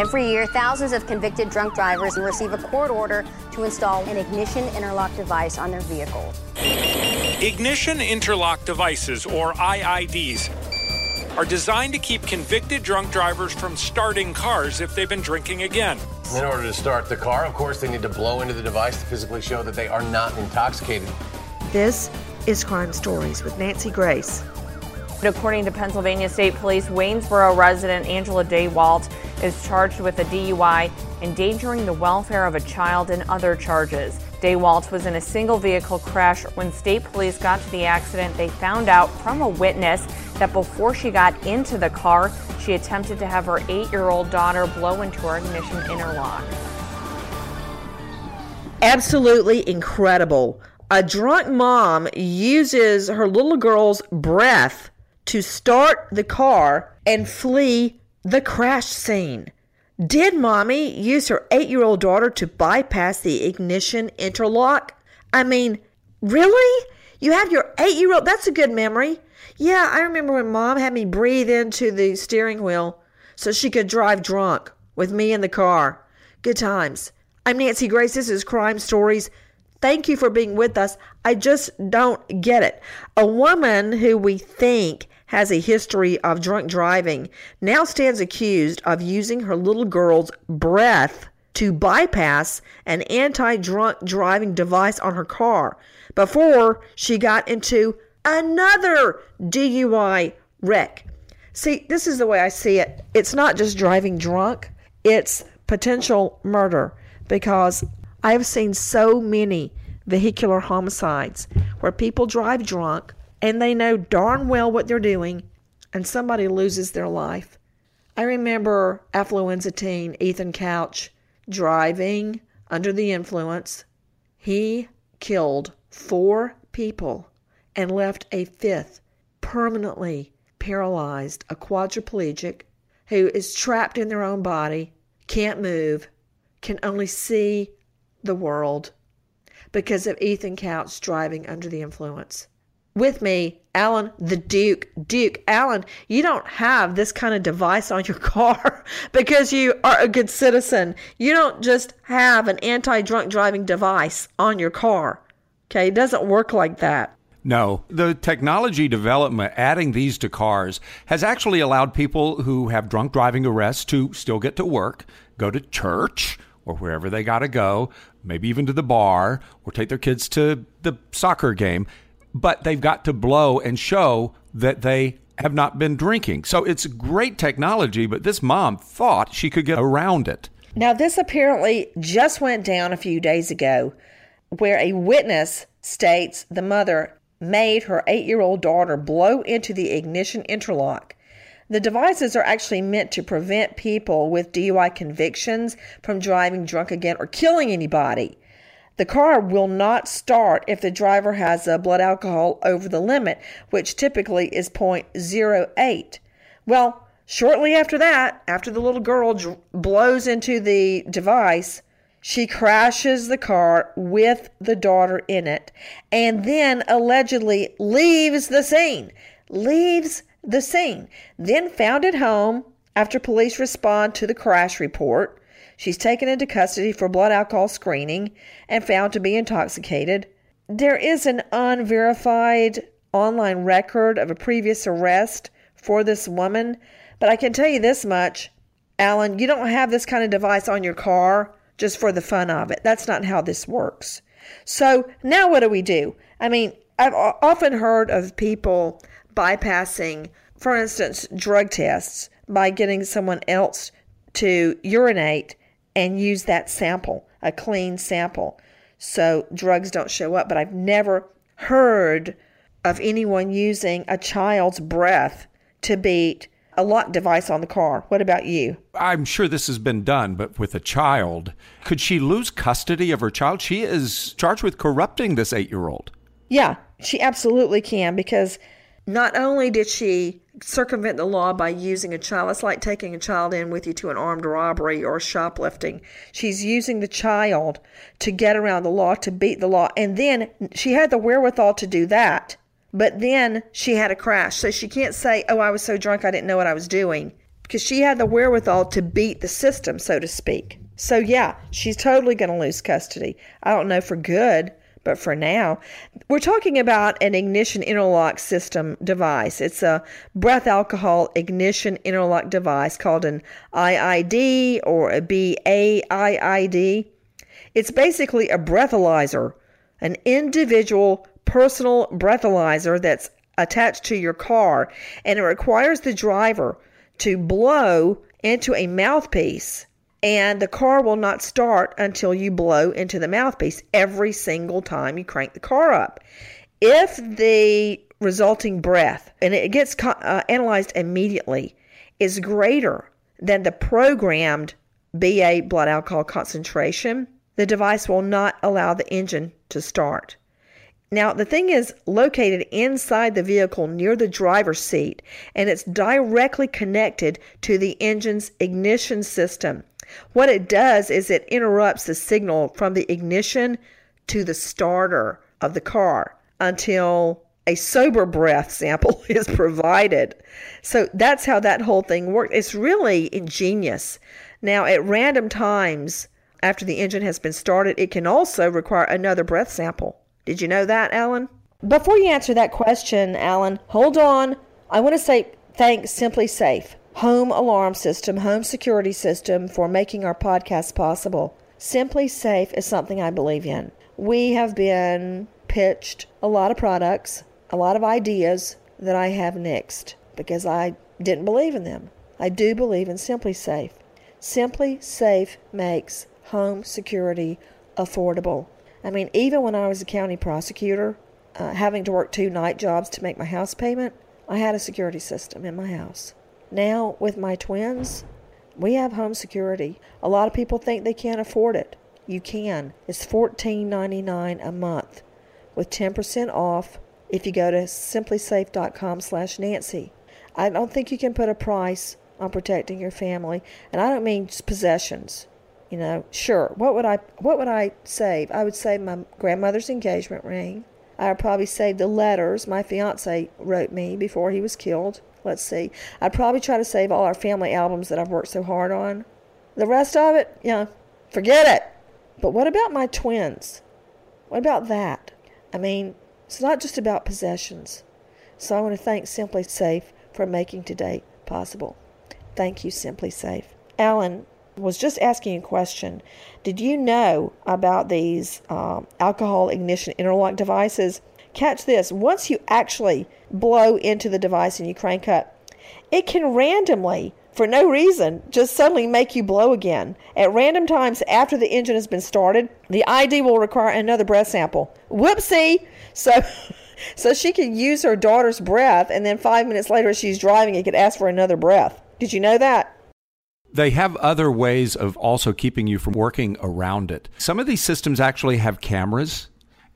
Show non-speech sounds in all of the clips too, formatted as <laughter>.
Every year, thousands of convicted drunk drivers receive a court order to install an ignition interlock device on their vehicle. Ignition interlock devices, or IIDs, are designed to keep convicted drunk drivers from starting cars if they've been drinking again. In order to start the car, of course, they need to blow into the device to physically show that they are not intoxicated. This is Crime Stories with Nancy Grace. According to Pennsylvania State Police, Waynesboro resident Angela DeWalt is charged with a DUI, endangering the welfare of a child, and other charges. DeWalt was in a single vehicle crash. When state police got to the accident, they found out from a witness that before she got into the car, she attempted to have her eight year old daughter blow into her ignition interlock. Absolutely incredible. A drunk mom uses her little girl's breath to start the car and flee the crash scene. Did mommy use her eight year old daughter to bypass the ignition interlock? I mean, really? You have your eight year old? That's a good memory. Yeah, I remember when mom had me breathe into the steering wheel so she could drive drunk with me in the car. Good times. I'm Nancy Grace. This is Crime Stories. Thank you for being with us. I just don't get it. A woman who we think has a history of drunk driving, now stands accused of using her little girl's breath to bypass an anti drunk driving device on her car before she got into another DUI wreck. See, this is the way I see it. It's not just driving drunk, it's potential murder because I have seen so many vehicular homicides where people drive drunk and they know darn well what they're doing, and somebody loses their life. I remember affluenza teen Ethan Couch driving under the influence. He killed four people and left a fifth permanently paralyzed, a quadriplegic who is trapped in their own body, can't move, can only see the world. because of Ethan Couch driving under the influence. With me, Alan the Duke. Duke, Alan, you don't have this kind of device on your <laughs> car because you are a good citizen. You don't just have an anti drunk driving device on your car. Okay, it doesn't work like that. No, the technology development, adding these to cars, has actually allowed people who have drunk driving arrests to still get to work, go to church, or wherever they got to go, maybe even to the bar, or take their kids to the soccer game. But they've got to blow and show that they have not been drinking. So it's great technology, but this mom thought she could get around it. Now, this apparently just went down a few days ago, where a witness states the mother made her eight year old daughter blow into the ignition interlock. The devices are actually meant to prevent people with DUI convictions from driving drunk again or killing anybody. The car will not start if the driver has a blood alcohol over the limit, which typically is 0.08. Well, shortly after that, after the little girl dr- blows into the device, she crashes the car with the daughter in it and then allegedly leaves the scene. Leaves the scene. Then found at home after police respond to the crash report. She's taken into custody for blood alcohol screening and found to be intoxicated. There is an unverified online record of a previous arrest for this woman, but I can tell you this much Alan, you don't have this kind of device on your car just for the fun of it. That's not how this works. So now what do we do? I mean, I've often heard of people bypassing, for instance, drug tests by getting someone else to urinate and use that sample, a clean sample, so drugs don't show up. But I've never heard of anyone using a child's breath to beat a lock device on the car. What about you? I'm sure this has been done, but with a child, could she lose custody of her child? She is charged with corrupting this eight year old. Yeah, she absolutely can because not only did she circumvent the law by using a child, it's like taking a child in with you to an armed robbery or shoplifting. She's using the child to get around the law, to beat the law. And then she had the wherewithal to do that. But then she had a crash. So she can't say, oh, I was so drunk I didn't know what I was doing. Because she had the wherewithal to beat the system, so to speak. So, yeah, she's totally going to lose custody. I don't know for good, but for now, we're talking about an ignition interlock system device. It's a breath alcohol ignition interlock device called an IID or a BAIID. It's basically a breathalyzer, an individual personal breathalyzer that's attached to your car, and it requires the driver to blow into a mouthpiece and the car will not start until you blow into the mouthpiece every single time you crank the car up. If the resulting breath, and it gets uh, analyzed immediately, is greater than the programmed BA blood alcohol concentration, the device will not allow the engine to start. Now, the thing is located inside the vehicle near the driver's seat, and it's directly connected to the engine's ignition system. What it does is it interrupts the signal from the ignition to the starter of the car until a sober breath sample <laughs> is provided. So that's how that whole thing works. It's really ingenious. Now, at random times after the engine has been started, it can also require another breath sample. Did you know that, Alan? Before you answer that question, Alan, hold on. I want to say thanks SimpliSafe home alarm system, home security system for making our podcast possible. SimpliSafe is something I believe in. We have been pitched a lot of products, a lot of ideas that I have nixed because I didn't believe in them. I do believe in SimpliSafe. Simply Safe makes home security affordable. I mean, even when I was a county prosecutor, uh, having to work two night jobs to make my house payment, I had a security system in my house. Now, with my twins, we have home security. A lot of people think they can't afford it. You can. It's $14.99 a month with 10% off if you go to simplisafe.com slash Nancy. I don't think you can put a price on protecting your family, and I don't mean possessions. You know, sure. What would I what would I save? I would save my grandmother's engagement ring. I would probably save the letters my fiance wrote me before he was killed. Let's see. I'd probably try to save all our family albums that I've worked so hard on. The rest of it, you know, forget it. But what about my twins? What about that? I mean, it's not just about possessions. So I want to thank SimpliSafe for making today possible. Thank you, SimpliSafe. Alan was just asking a question. Did you know about these um, alcohol ignition interlock devices? Catch this. Once you actually blow into the device and you crank up, it can randomly, for no reason, just suddenly make you blow again. At random times after the engine has been started, the ID will require another breath sample. Whoopsie! So. <laughs> So she could use her daughter's breath, and then five minutes later, as she's driving, it could ask for another breath. Did you know that? They have other ways of also keeping you from working around it. Some of these systems actually have cameras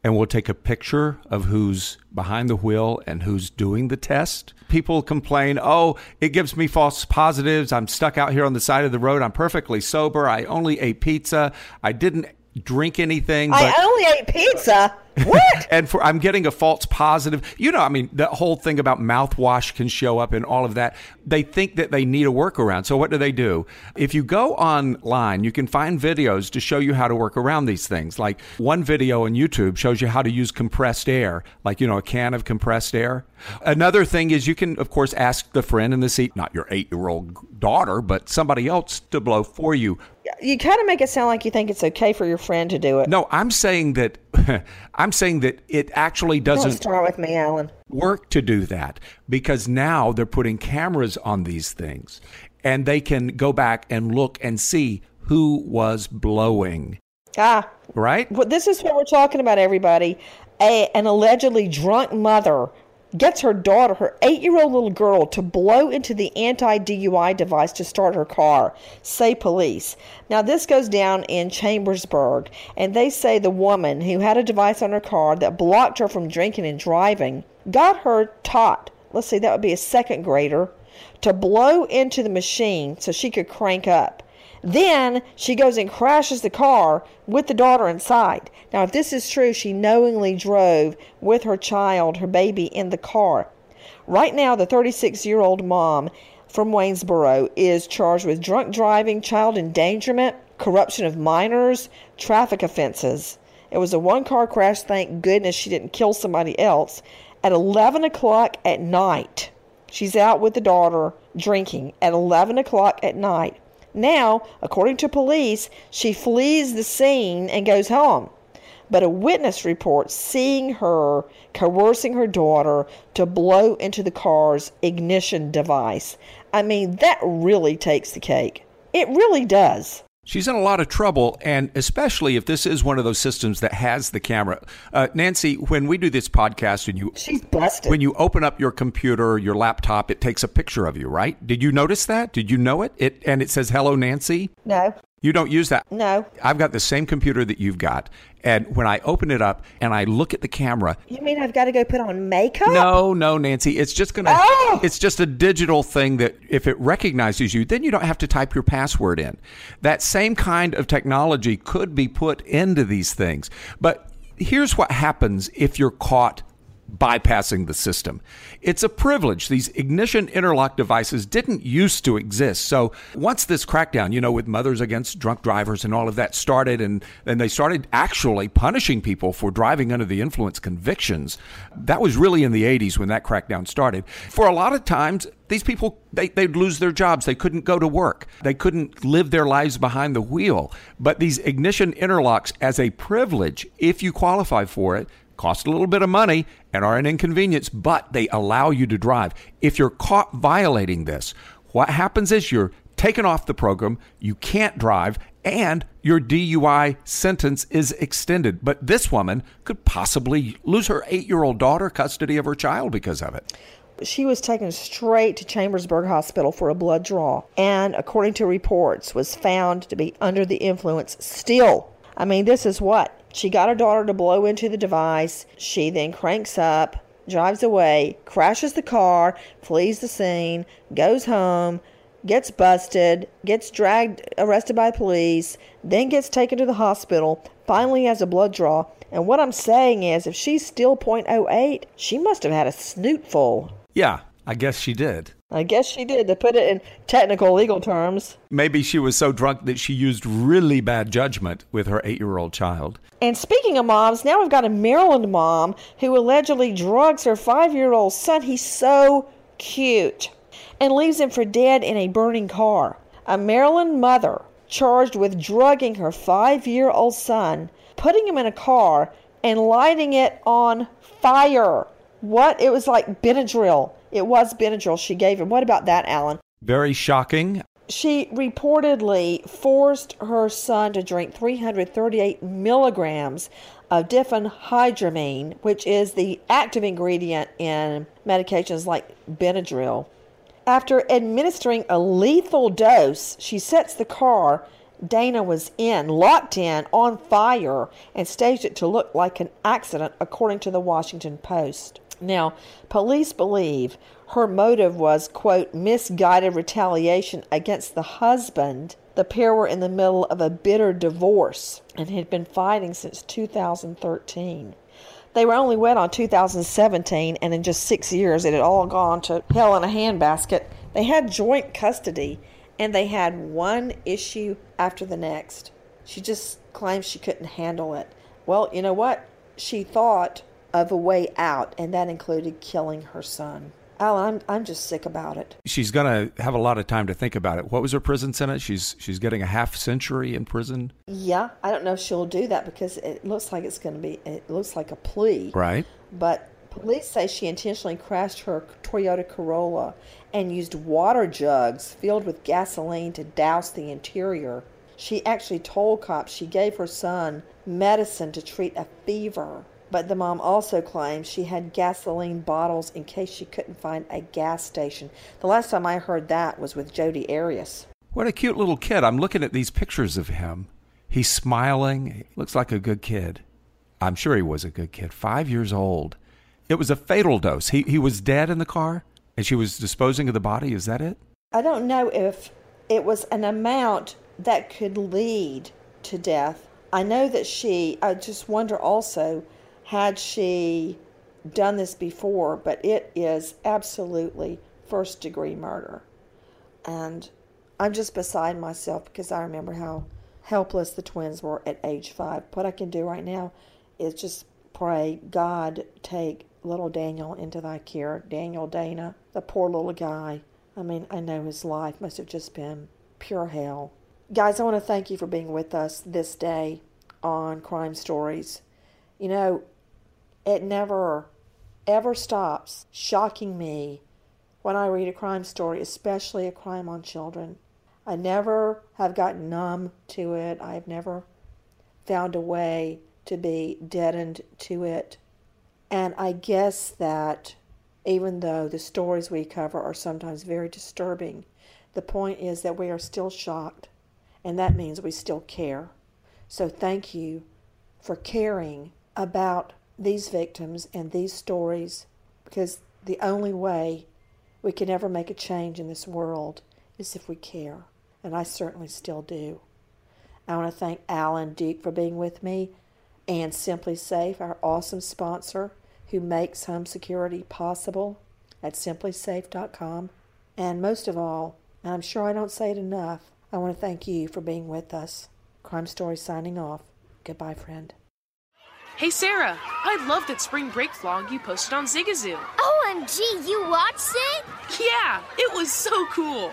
and we'll take a picture of who's behind the wheel and who's doing the test. People complain, oh, it gives me false positives. I'm stuck out here on the side of the road. I'm perfectly sober. I only ate pizza. I didn't drink anything. I only ate pizza. What? <laughs> and for I'm getting a false positive. You know, I mean, the whole thing about mouthwash can show up and all of that. They think that they need a workaround. So what do they do? If you go online, you can find videos to show you how to work around these things. Like one video on YouTube shows you how to use compressed air, like you know, a can of compressed air. Another thing is you can, of course, ask the friend in the seat, not your eight-year-old daughter, but somebody else to blow for you. You kind of make it sound like you think it's okay for your friend to do it. No, I'm saying that <laughs> I'm saying that it actually doesn't Don't start with me, Alan. work to do that because now they're putting cameras on these things and they can go back and look and see who was blowing. Ah, Right? well, this is what we're talking about, everybody. A, an allegedly drunk mother gets her daughter, her eight year old little girl, to blow into the anti DUI device to start her car, say police. Now, this goes down in Chambersburg, and they say the woman who had a device on her car that blocked her from drinking and driving got her taught, let's see, that would be a second grader, to blow into the machine so she could crank up. Then she goes and crashes the car with the daughter inside. Now, if this is true, she knowingly drove with her child, her baby, in the car. Right now, the 36 year old mom from Waynesboro is charged with drunk driving, child endangerment, corruption of minors, traffic offenses. It was a one car crash. Thank goodness she didn't kill somebody else. At 11 o'clock at night, she's out with the daughter drinking at 11 o'clock at night. Now, according to police, she flees the scene and goes home. But a witness reports seeing her coercing her daughter to blow into the car's ignition device. I mean, that really takes the cake. It really does. She's in a lot of trouble, and especially if this is one of those systems that has the camera. Uh, Nancy, when we do this podcast and you She's busted. when you open up your computer, your laptop, it takes a picture of you, right? Did you notice that? Did you know it? It and it says "Hello, Nancy." No, You don't use that. no. I've got the same computer that you've got, and when I open it up and I look at the camera, You mean I've got to go put on makeup? no, no, Nancy, it's just gonna. Oh! It's just a digital thing that if it recognizes you, then you don't have to type your password in. That same kind of technology could be put into these things, but here's what happens if you're caught bypassing the system. It's a privilege. These ignition interlock devices didn't used to exist. So once this crackdown, you know, with Mothers Against Drunk Drivers and all of that started, and then they started actually punishing people for driving under the influence convictions, that was really in the 80s when that crackdown started. For a lot of times, these people they, they'd lose their jobs they couldn't go to work they couldn't live their lives behind the wheel but these ignition interlocks as a privilege if you qualify for it cost a little bit of money and are an inconvenience but they allow you to drive if you're caught violating this what happens is you're taken off the program you can't drive and your DUI sentence is extended. But this woman could possibly lose her eight year old daughter custody of her child because of it. She was taken straight to Chambersburg Hospital for a blood draw, and according to reports, was found to be under the influence still. I mean, this is what? She got her daughter to blow into the device. She then cranks up, drives away, crashes the car, flees the scene, goes home, gets busted, gets dragged, arrested by police, then gets taken to the hospital, finally has a blood draw. And what I'm saying is, if she's still 0.08, she must have had a snoot full. Yeah, I guess she did. I guess she did, to put it in technical legal terms. Maybe she was so drunk that she used really bad judgment with her eight year old child. And speaking of moms, now we've got a Maryland mom who allegedly drugs her five year old son. He's so cute. And leaves him for dead in a burning car. A Maryland mother charged with drugging her five year old son, putting him in a car, and lighting it on fire. What? It was like Benadryl. It was Benadryl she gave him. What about that, Alan? Very shocking. She reportedly forced her son to drink 338 milligrams of diphenhydramine, which is the active ingredient in medications like Benadryl. After administering a lethal dose, she sets the car Dana was in, locked in, on fire, and staged it to look like an accident, according to the Washington Post. Now, police believe her motive was, quote, misguided retaliation against the husband. The pair were in the middle of a bitter divorce and had been fighting since 2013. They were only wed on 2017, and in just six years, it had all gone to hell in a handbasket. They had joint custody, and they had one issue after the next. She just claims she couldn't handle it. Well, you know what? She thought of a way out, and that included killing her son. Alan, I'm, I'm just sick about it. She's going to have a lot of time to think about it. What was her prison sentence? She's she's getting a half century in prison. Yeah, I don't know if she'll do that because it looks like it's going to be. It looks like a plea. Right. But police say she intentionally crashed her Toyota Corolla and used water jugs filled with gasoline to douse the interior. She actually told cops she gave her son medicine to treat a fever. But the mom also claims she had gasoline bottles in case she couldn't find a gas station. The last time I heard that was with Jodi Arias. What a cute little kid. I'm looking at these pictures of him. He's smiling. He looks like a good kid. I'm sure he was a good kid. Five years old. It was a fatal dose. He, he was dead in the car and she was disposing of the body. Is that it? I don't know if it was an amount that could lead to death. I know that she, I just wonder also had she done this before, but it is absolutely first degree murder. And I'm just beside myself because I remember how helpless the twins were at age five. What I can do right now is just pray, God, take little Daniel into thy care. Daniel Dana, the poor little guy. I mean, I know his life must have just been pure hell. Guys, I want to thank you for being with us this day on Crime Stories. You know, it never, ever stops shocking me when I read a crime story, especially a crime on children. I never have gotten numb to it. I've never found a way to be deadened to it. And I guess that even though the stories we cover are sometimes very disturbing, the point is that we are still shocked, and that means we still care. So thank you for caring about these victims and these stories because the only way we can ever make a change in this world is if we care. And I certainly still do. I want to thank Alan Duke for being with me and SimpliSafe, our awesome sponsor who makes home security possible at simplisafe.com. And most of all, and I'm sure I don't say it enough, I want to thank you for being with us. Crime Story signing off. Goodbye, friend. Hey Sarah, I love that spring break vlog you posted on Zigazoo. OMG, you watched it? Yeah, it was so cool.